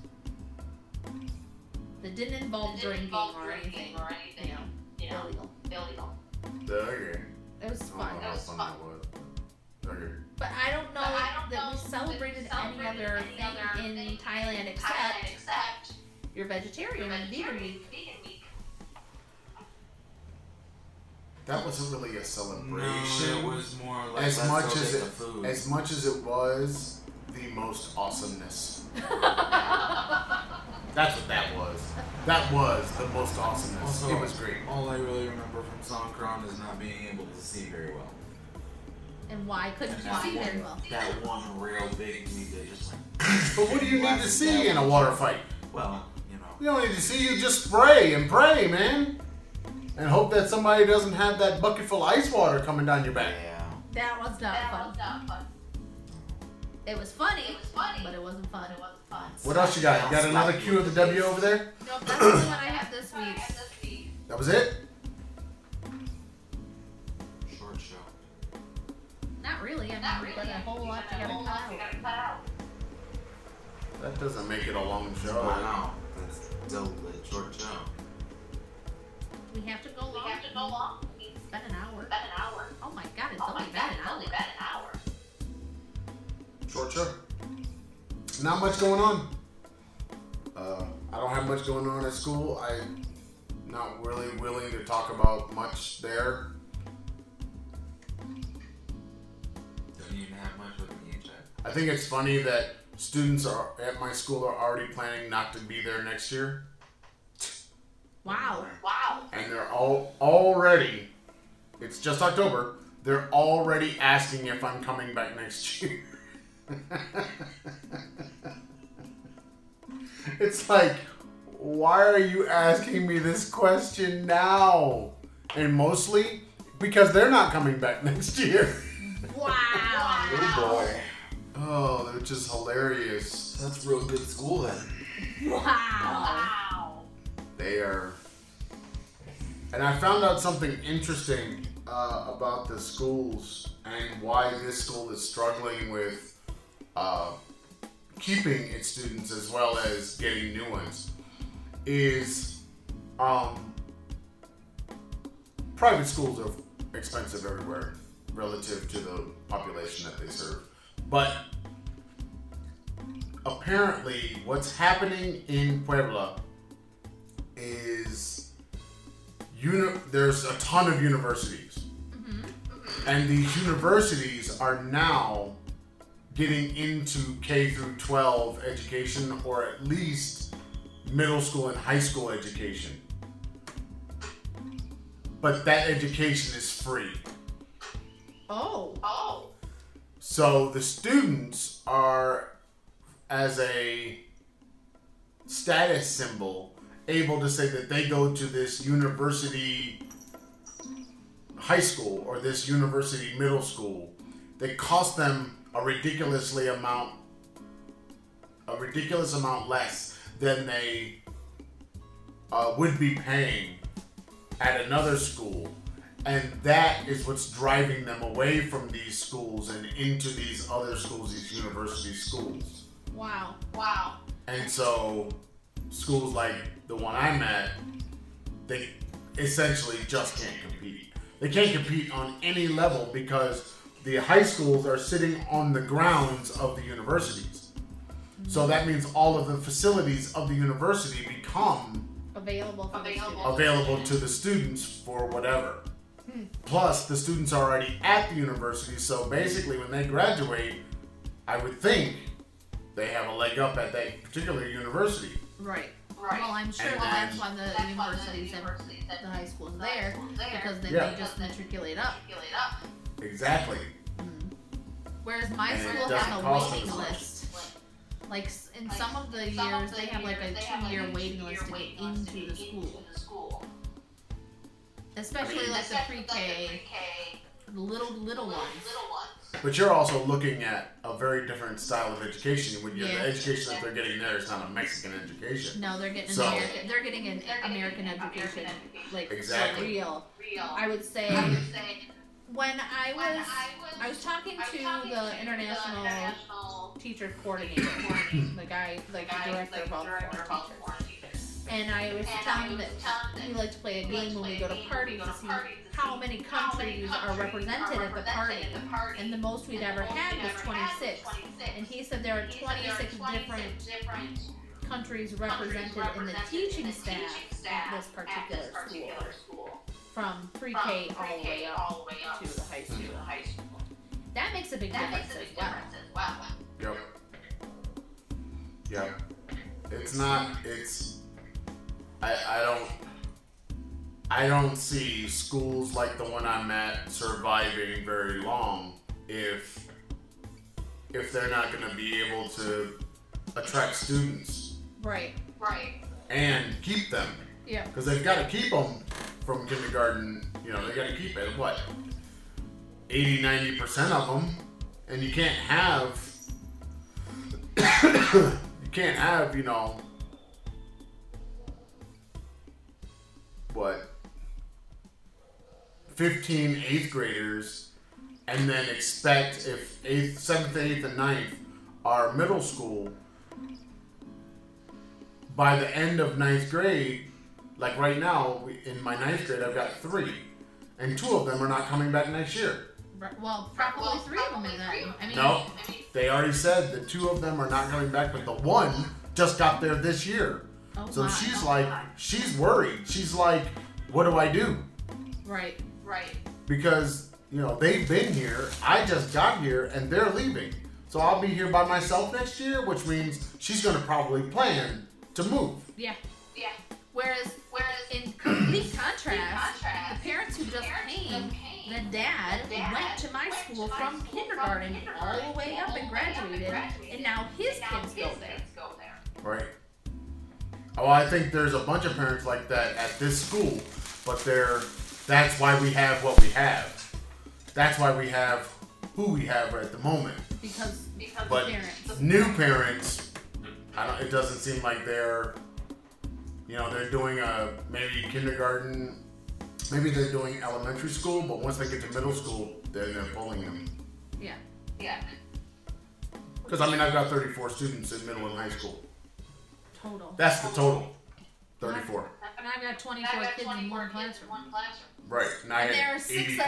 that didn't involve It didn't drinking involve or drinking anything, or you anything, know, you know, illegal. illegal. Okay. It was fun. It was fun fun. that was. Okay. But I don't know But I don't that know we we celebrated, celebrated any other any thing other in thing Thailand in except Thailand except your vegetarian your and vegan week. vegan week. That wasn't really a celebration. No, celebration. it was more like as much as it food. as much as it was the most awesomeness. That's what that was. That was the most awesomeness. Also- it was great. All I really remember from Songkran is not being able to see very well. And why couldn't you that see one, very well? that one real big week that just went. But what do you need to see in a water fight? Well, you know. You don't need to see. You just spray and pray, man, and hope that somebody doesn't have that bucket full of ice water coming down your back. Yeah. That was not That fun. was not fun. It was funny, It was funny, but it wasn't fun. it wasn't fun. What else you got? You got another Q of the W over there? Nope, that's the only one I have this What I week. had this week. That was it. Not really. I mean, Not we've really. got a whole lot Got to get whole lot we out. gotta cut out. That doesn't make it a long I show. know. That's still a short show. We have to go long. We have to go long. I It's been an hour. it's been an hour. Oh my god, it's Oh my only god, been it's an only hour. been an hour. Short show. Not much going on. Uh, I don't have much going on at school. I'm not really willing to talk about much there. I think it's funny that students are at my school are already planning not to be there next year, Wow. Wow. and they're all already. It's just October. They're already asking if I'm coming back next year. it's like, why are you asking me this question now? And mostly because they're not coming back next year. Wow. Oh boy. Oh, they're just hilarious. That's real good school then. Wow. Wow. They are. And I found out something interesting uh, about the schools and why this school is struggling with uh, keeping its students as well as getting new ones. Is um, private schools are expensive everywhere relative to the population that they serve. But apparently, what's happening in Puebla is uni- there's a ton of universities. Mm-hmm. And these universities are now getting into K through 12 education or at least middle school and high school education. But that education is free. Oh. Oh. So the students are, as a status symbol, able to say that they go to this university high school or this university middle school. They cost them a ridiculously amount, a ridiculous amount less than they uh, would be paying at another school. And that is what's driving them away from these schools and into these other schools, these university schools. Wow. Wow. And so, schools like the one I'm at, they essentially just can't compete. They can't compete on any level because the high schools are sitting on the grounds of the universities. So that means all of the facilities of the university become Available Available. available to the students for whatever. Plus, the students are already at the university, so basically, when they graduate, I would think they have a leg up at that particular university. Right. Right. Well, I'm sure And that's then- why the That's why the universities have universities have the high schools the high there there because then Yeah. they just matriculate up. Exactly. Mm. Whereas my And school has a waiting list. Like s- in some of the years, they have like a two-year waiting list to get into the school, especially like the pre-K, the little little ones. But you're also looking at a very different style of education. When you're, Yeah. the education that they're getting there is not a Mexican education. No, they're getting So- American. They're getting an American education, like for Exactly. real. I would say when I was I was talking to the international teacher coordinator, the guy like the director of all the foreign teachers, and I was telling him that we like to play a game when we go to parties to see how many countries are represented at the party, and the most we'd ever had was 26. And he said there are 26 different countries represented in the teaching staff at this particular school, from pre-K all the way up to the high school. That makes a big difference as well. Yep. Yep. It's not. It's. I. I don't. I don't see schools like the one I'm at surviving very long if if they're not going to be able to attract students Right. Right. and keep them Yeah. because they've got to keep them from kindergarten. You know, they got to keep it what 80, 90 percent of them, and you can't have you can't have you know what 15 eighth graders and then expect if eighth seventh eighth and ninth are middle school by the end of ninth grade like right now in my ninth grade i've got three and two of them are not coming back next year. Well, probably three of them in that. I mean, no they already said the two of them are not coming back but the one just got there this year oh so my. she's like she's worried she's like what do i do right. Right. because you know they've been here i just got here and they're leaving so i'll be here by myself next year which means she's going to probably plan to move Yeah. Yeah. Whereas, Whereas in complete contrast, contrast, the parents who just parents came, just came, the dad the dad went to my went school to my from school kindergarten from all the way up all and the way up and graduated, graduated, and now his now kids his go there. kids go there. right oh i think there's a bunch of parents like that at this school but they're that's why we have what we have that's why we have who we have at the moment Because Because But- parents. new parents i don't it doesn't seem like they're you know they're doing a maybe kindergarten maybe they're doing elementary school but once they get to middle school then they're pulling them Yeah. yeah. because i mean i've got 34 students in middle and high school Total. that's the total 34 And I've got 24 I've got kids in 24 one kids in classroom. one classroom. right and i And there had six 84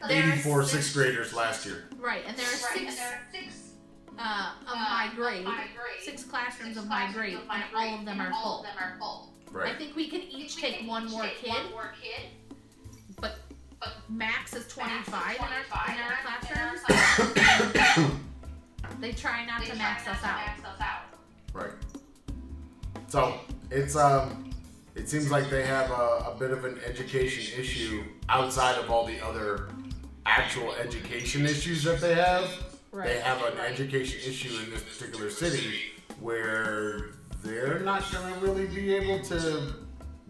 that- there are 84 six- sixth graders last year Right, and there are six and six uh, of uh, my grade, my grade, six classrooms six of my grade, of my and all of them are all full. of them are full. right I think we can each We take can one each more take kid, One more kid. but But max is 25 in our, in 25 our in classrooms. classrooms. They try not They to try max not to. Max us out. right so it's um it seems like they have a, a bit of an education issue outside of all the other actual education issues that they have. They have an education issue in this particular city where they're not going to really be able to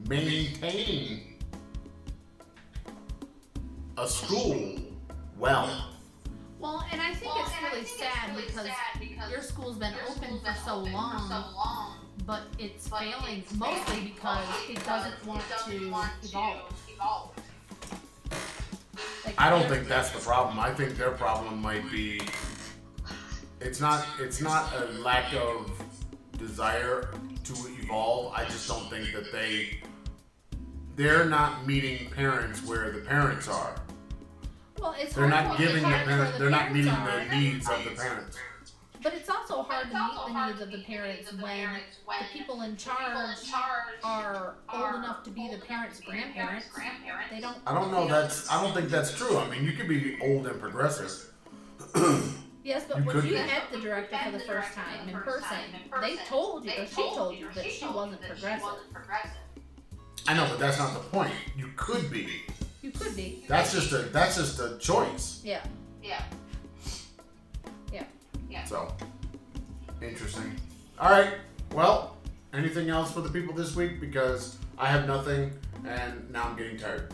maintain a school well. Well, and I think Well, it's and I really think sad it's really because sad because your school's been your open school's for been so open long, for so long, but it's but failing it's mostly failing because mostly it doesn't want it doesn't to want evolve. evolve. Like, I don't think that's the problem. I think their problem might be it's not it's not a lack of desire to evolve. I just don't think that they they're not meeting parents where the parents are. Well, it's They're not to meet giving the parents where parents they're not meeting are, the needs of the parents. But it's also hard It's to also meet the needs of the parents of the when parents when the people in the people in charge charge are old are enough to be the parents' to be the parents' grandparents. grandparents. They don't. I don't know that's I don't think that's true. I mean you could be old and progressive. Yes, but You when you met the director for the Met first time in person, time in they told you They or she told you that she told wasn't you that progressive. She wasn't progressive. I know, but that's not the point. You could be. You could be. That's just a that's just a choice. Yeah. Yeah. So, interesting. All right. Well, anything else for the people this week? Because I have nothing, and now I'm getting tired.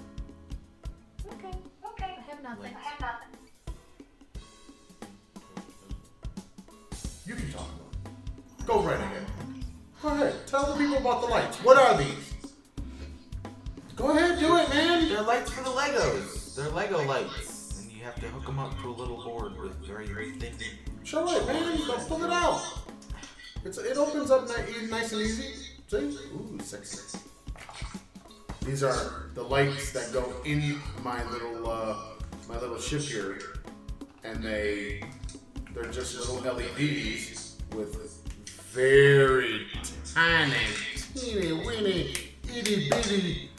Okay. Okay. I have nothing. I have nothing. You can talk about it. Go right ahead. Go ahead. Tell the people about the lights. What are these? Go ahead, do it, man. They're lights for the Legos. They're Lego lights, and you have to hook them up to a little board with very thin. Show it, man. Go pull it out. It's it opens up ni- nice and easy. See? Ooh, sexy. These are the lights that go in my little uh, my little ship here, and they they're just little LEDs with very tiny, teeny weeny, itty bitty.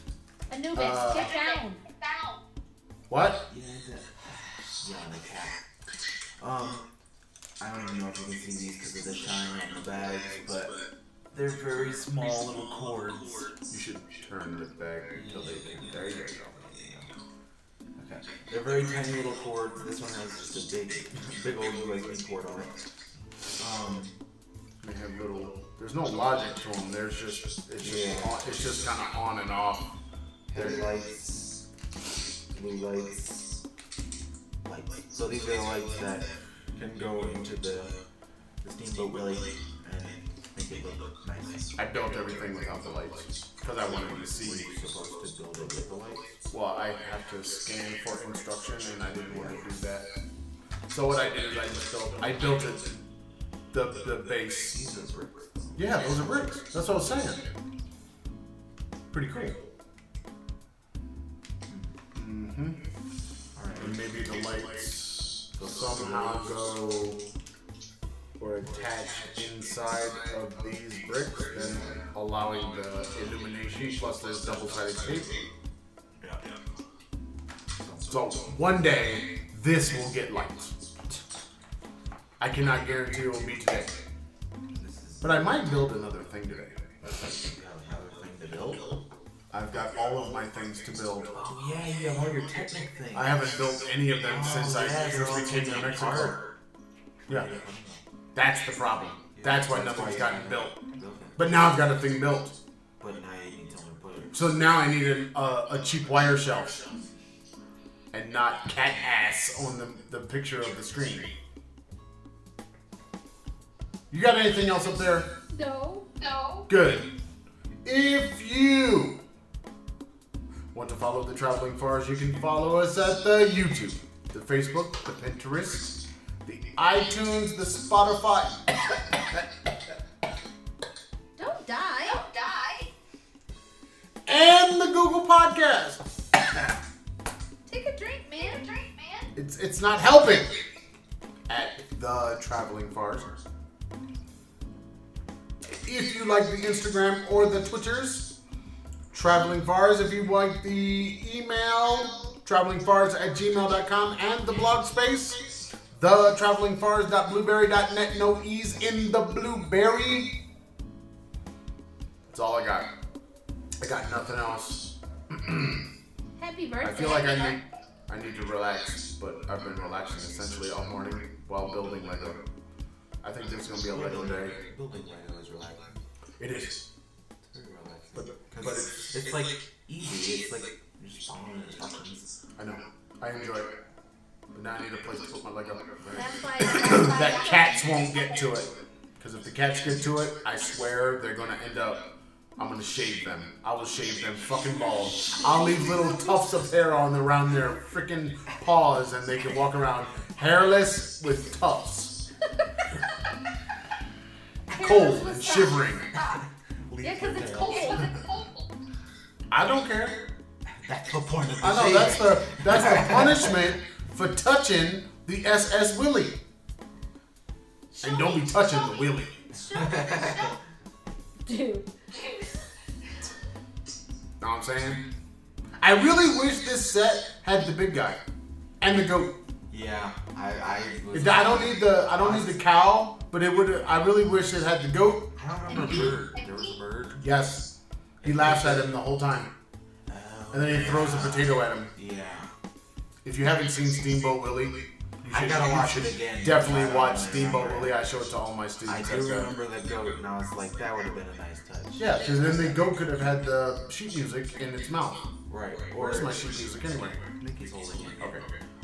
They're very tiny little cords. This one has just a big, big old USB port on it. Um, They have little. There's no logic to them. There's just it's just Yeah. on, it's just kind of on and off. headlights, blue lights, lights. So these are the lights that can go into the, the Steamboat Willie nice. I built everything without the lights because I wanted to see. You're supposed to build it with the lights. Well, I have to scan for instruction, and I didn't want to do that. So what I did is I just built. I built it. The the base. These are bricks. Yeah, those are bricks. That's what I was saying. Pretty cool. Mm-hmm. Alright. And maybe the lights somehow go or attach inside of these bricks, then allowing the illumination plus this double-sided tape. Yeah. So one day this will get light. I cannot guarantee it will be today, but I might build another thing today. another thing to build. I've got all of my things to build. Oh yeah, you have all your Technic things. I haven't built any of them Oh, since I oh, yeah, they're since all we came to taken Mexico. Yeah, that's the problem. That's why nothing's why gotten haven't built. built. But now I've got a thing built. But now you need someone to put it. So now I need a, a, a cheap wire shelf. And not cat ass on the, the picture of the screen. You got anything else up there? No. No. Good. If you want to follow the Traveling Fars, you can follow us at the YouTube, the Facebook, the Pinterest, the iTunes, the Spotify, Don't die. Don't die. and the Google Podcast. Take a drink, man. Drink, man. It's it's not helping. At the Traveling Fars. If you like the Instagram or the Twitters, Traveling Fars. If you like the email, travelingfars at gmail.com and the blog space, the travelingfars.blubrry.net. No ease in the blubrry. That's all I got. I got nothing else. Happy birthday. I feel like I need I need to relax, but I've been relaxing essentially all morning while building Lego. I think this is gonna be a Lego day. Building Lego is relaxing. It is. It's very relaxing. But- but it's, it's like easy. It's like you're just following instructions. I know. I enjoy it. But now I need a place to put my Lego. That's why. That's why That cats won't get to it. Because if the cats get to it, I swear they're gonna end up. I'm gonna shave them. I will shave them fucking bald. I'll leave little tufts of hair on around their freaking paws, and they can walk around hairless with tufts, cold and shivering. Yeah, because it's Leave your cold. I don't care. That's the point of the I know that's the that's the punishment for touching the SS Willie. And don't be touching the Willie. Dude. Know what I'm saying? I really wish this set had the big guy and the goat. Yeah, I, I was. I don't need the I don't need the cow, but it would. I really wish it had the goat. I don't remember a bird. There was a bird. Yes, he laughs at him the whole time, Oh, and then he throws a potato at him. Yeah. If you haven't seen Steamboat Willie, you You I gotta watch should it again. Definitely I watch Steamboat. Willie. I show it to all my I students. do remember the goat, and I was like, that would have been a nice touch. Yeah, because then the goat could have had the sheet music in its mouth. Right. Or is my sheet music anyway? Nikki's holding it. Okay.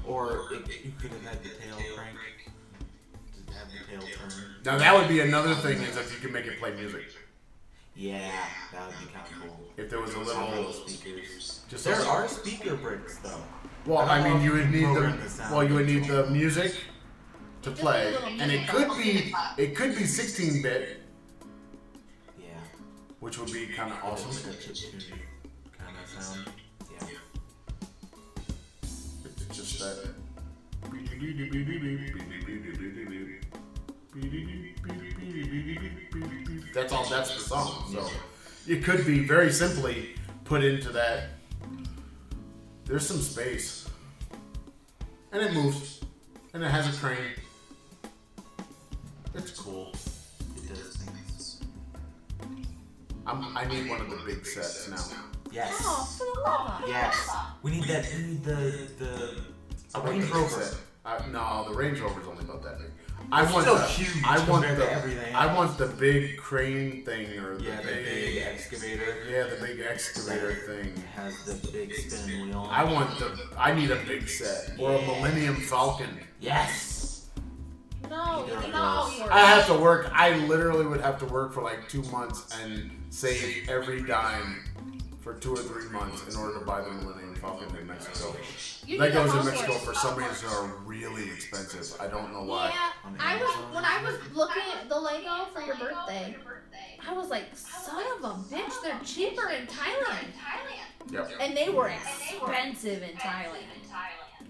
Or it, you could have had the tail crank. To have the tail turn. Now that would be another thing is if you could make it play music. Yeah, that would be kind of cool. If there was a little, little speakers. just There are speaker bricks though. Well, I I mean, you you would need the the well, you would need the music to play, and it could be it could be 16 bit, Yeah. which would be kind of Awesome. awesome. Like a chiptune kind of sound. Yeah. It's just that. That's all. That's the song. So it could be very simply put into that. There's some space, and it moves, and it has a crane. It's cool. It does. I'm, I need one of the big sets now. Yes. Oh, for the love Yes. We need that. We need the the. A A Range Range Rover. Rover. Uh, no, the Range Rover's only about that big. I It's want still the, huge I want the, to everything I want the big crane thing or the Yeah, the big excavator. yeah, the big excavator thing. Has the big spinning wheel. I want the, I need a big set or a Millennium Falcon. Yes. No, Either you of know. those. I have to work. I literally would have to work for like two months and save every dime for two or three months in order to buy the Millennium Falcon in Mexico. You Legos in. Mexico for some reason are really expensive. I don't know why. Yeah, I was when I was looking at the Lego for your birthday. I was like, son of a bitch, they're cheaper in Thailand, Yep. and they were expensive in Thailand.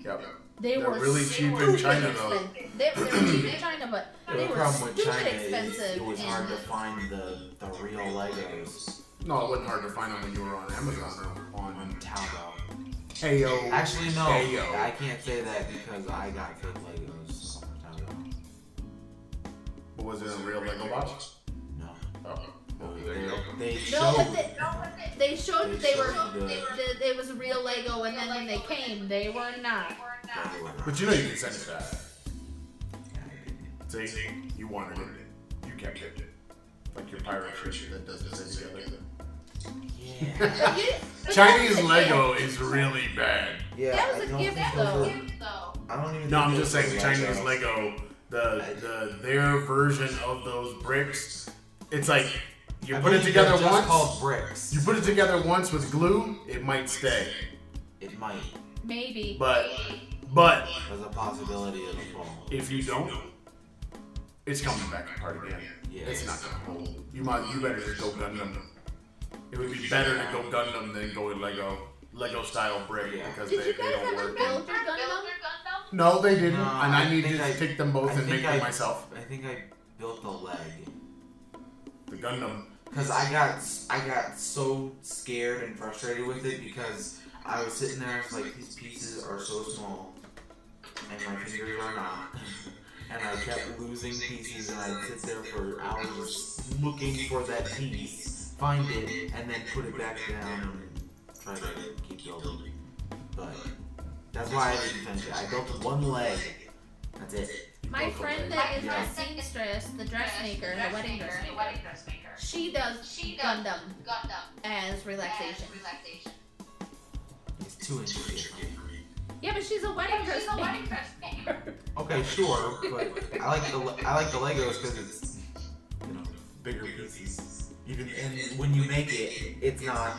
Yep. They They're were really cheap in stupid China, though. They, they were cheap in China, but Yeah, they the were problem with stupid China is expensive. it was hard to find the the real Legos No, it wasn't hard to find them when you were on Amazon or on on Taobao. Heyo. Actually, no. Heyo. I can't say that because I got fake Legos on Taobao. But was it a real Lego box? No. Oh, well, there you go. They no, showed. but they, they showed that they were showed the- that it was a real Lego, and then when they came, they were not. But you know you can send it back. Yeah, I didn't. See, you wanted it. You kept it. Like your pirate ship that doesn't stay together. Yeah. But you, but Chinese that gift. Lego is really bad. yeah. That was I a don't gift, think those though. were- I don't even. No, think I'm just were saying Chinese Legos. Lego, the the their version of those bricks. It's like you I put it together they're just once. called bricks. You put it together once with glue, it might stay. It might. Maybe. But but There's a possibility it'll fall. if you don't, it's coming back apart again. Yeah. It's not gonna hold. You might you better just go Gundam. It would be better to go Gundam than go with Lego Lego style brick Yeah. because Did they, you they guys don't ever work. build your Gundam? No, they didn't, No, and I, I need to I- take them both I and think make them myself. I think I built the leg. The Gundam. Cause I got I got so scared and frustrated with it because I was sitting there I was like these pieces are so small and my fingers are not and I kept losing pieces and I'd sit there for hours looking for that piece, find it, and then put it back down and try to keep building. But that's why I didn't finish it. I built one leg. That's it. My friend that is Yeah. the seamstress, the dressmaker, the wedding dressmaker, she does She does Gundam as relaxation. It's too intricate. Yeah, but she's a wedding dressmaker. Okay, sure, but I like the I like the Legos because it's you know bigger pieces. Even and when you make it, it's not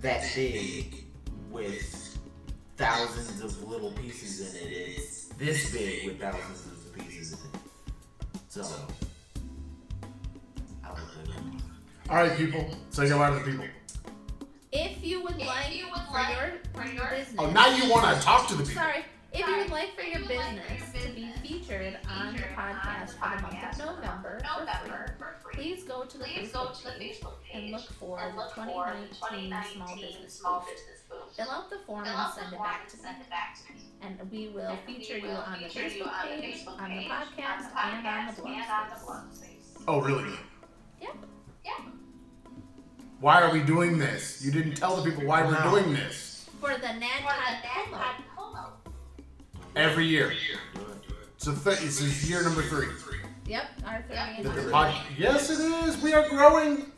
that big with thousands of little pieces in it. It's this big with thousands of pieces in it. So I like Lego. All right, people. Say goodbye to the people. If you would like you would for like your for your business. Oh, now you want to talk to the people. Sorry. If you would like for your If like for business to be featured on the featured on podcast the for the month podcast of month November, of for free, November for free, please go to the please go Facebook to the page Facebook and look for and the look the 2019 Small 2019 Business Small Boost. Business Boost. Fill out the form and send it back to send me. it back to me. And we will And we feature you on the feature you Facebook on the page, Facebook on the podcast, on the and on the blog and on the space. blog space. Oh, really? Yep. Why are we doing this? You didn't tell the people why we're doing this. For the For NADPOD NADPOD promo. promo. Every year. Do it. So th- this is year number three. Yep, our three Yep. The- the pod- yes, it is. We are growing.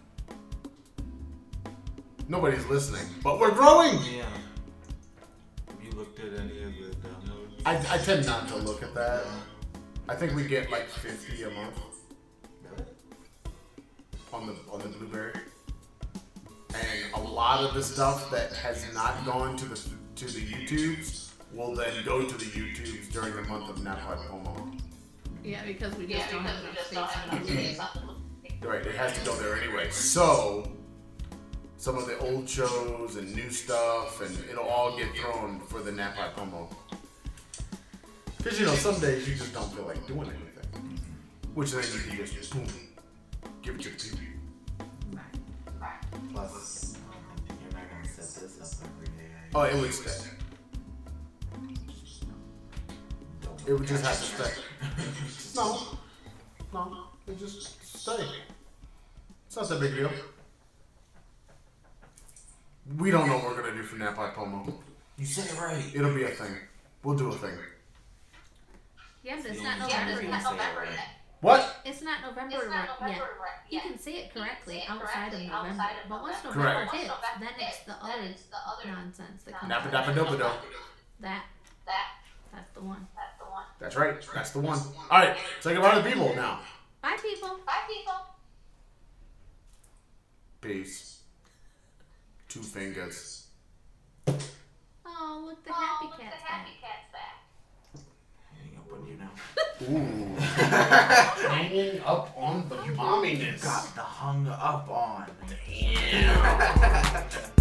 Nobody's listening, but we're growing. Yeah. Have you looked at any of the downloads? I, I tend not to look at that. I think we get like 50 a month on the on the blubrry, and a lot of the stuff that has not gone to the to the YouTubes will then go to the YouTubes during the month of Napa Pomo. Yeah, because we just Yeah, don't have we enough just space don't have on enough the space blubrry. on the Right, it has to go there anyway. So some of the old shows and new stuff, and it'll all get thrown for the NaPodPoMo. Because you know, some days you just don't feel like doing anything, which then you can just boom, give it to the people. Right. Plus, I don't think you're not gonna set this up every day. Oh, it would stay. It would just have to stay. No, no, it just stay. It's not that big a deal. We don't know what we're gonna do for NaPodPoMo. You said it right. It'll be a thing. We'll do a thing. Yeah, but it's not yeah, November yeah. yet. Say it. What? It's not November, It's not right November yet. right You yet. can say it correctly say it outside of correctly November. outside of But once November. November Correct. hits, November then it's hits, the then other it's the other nonsense that comes Nappa out. Dappa Dopa Do. That, That, that's the one. that's the one. That's right. That's the one. All right. Say goodbye to the people now. Bye, people. Bye, people. Peace. Two fingers. Oh, look, the oh, happy look, cat's the happy back. cat's back. Hang up on you now. Ooh. Hanging up on the momminess. Got the hung up on. Damn.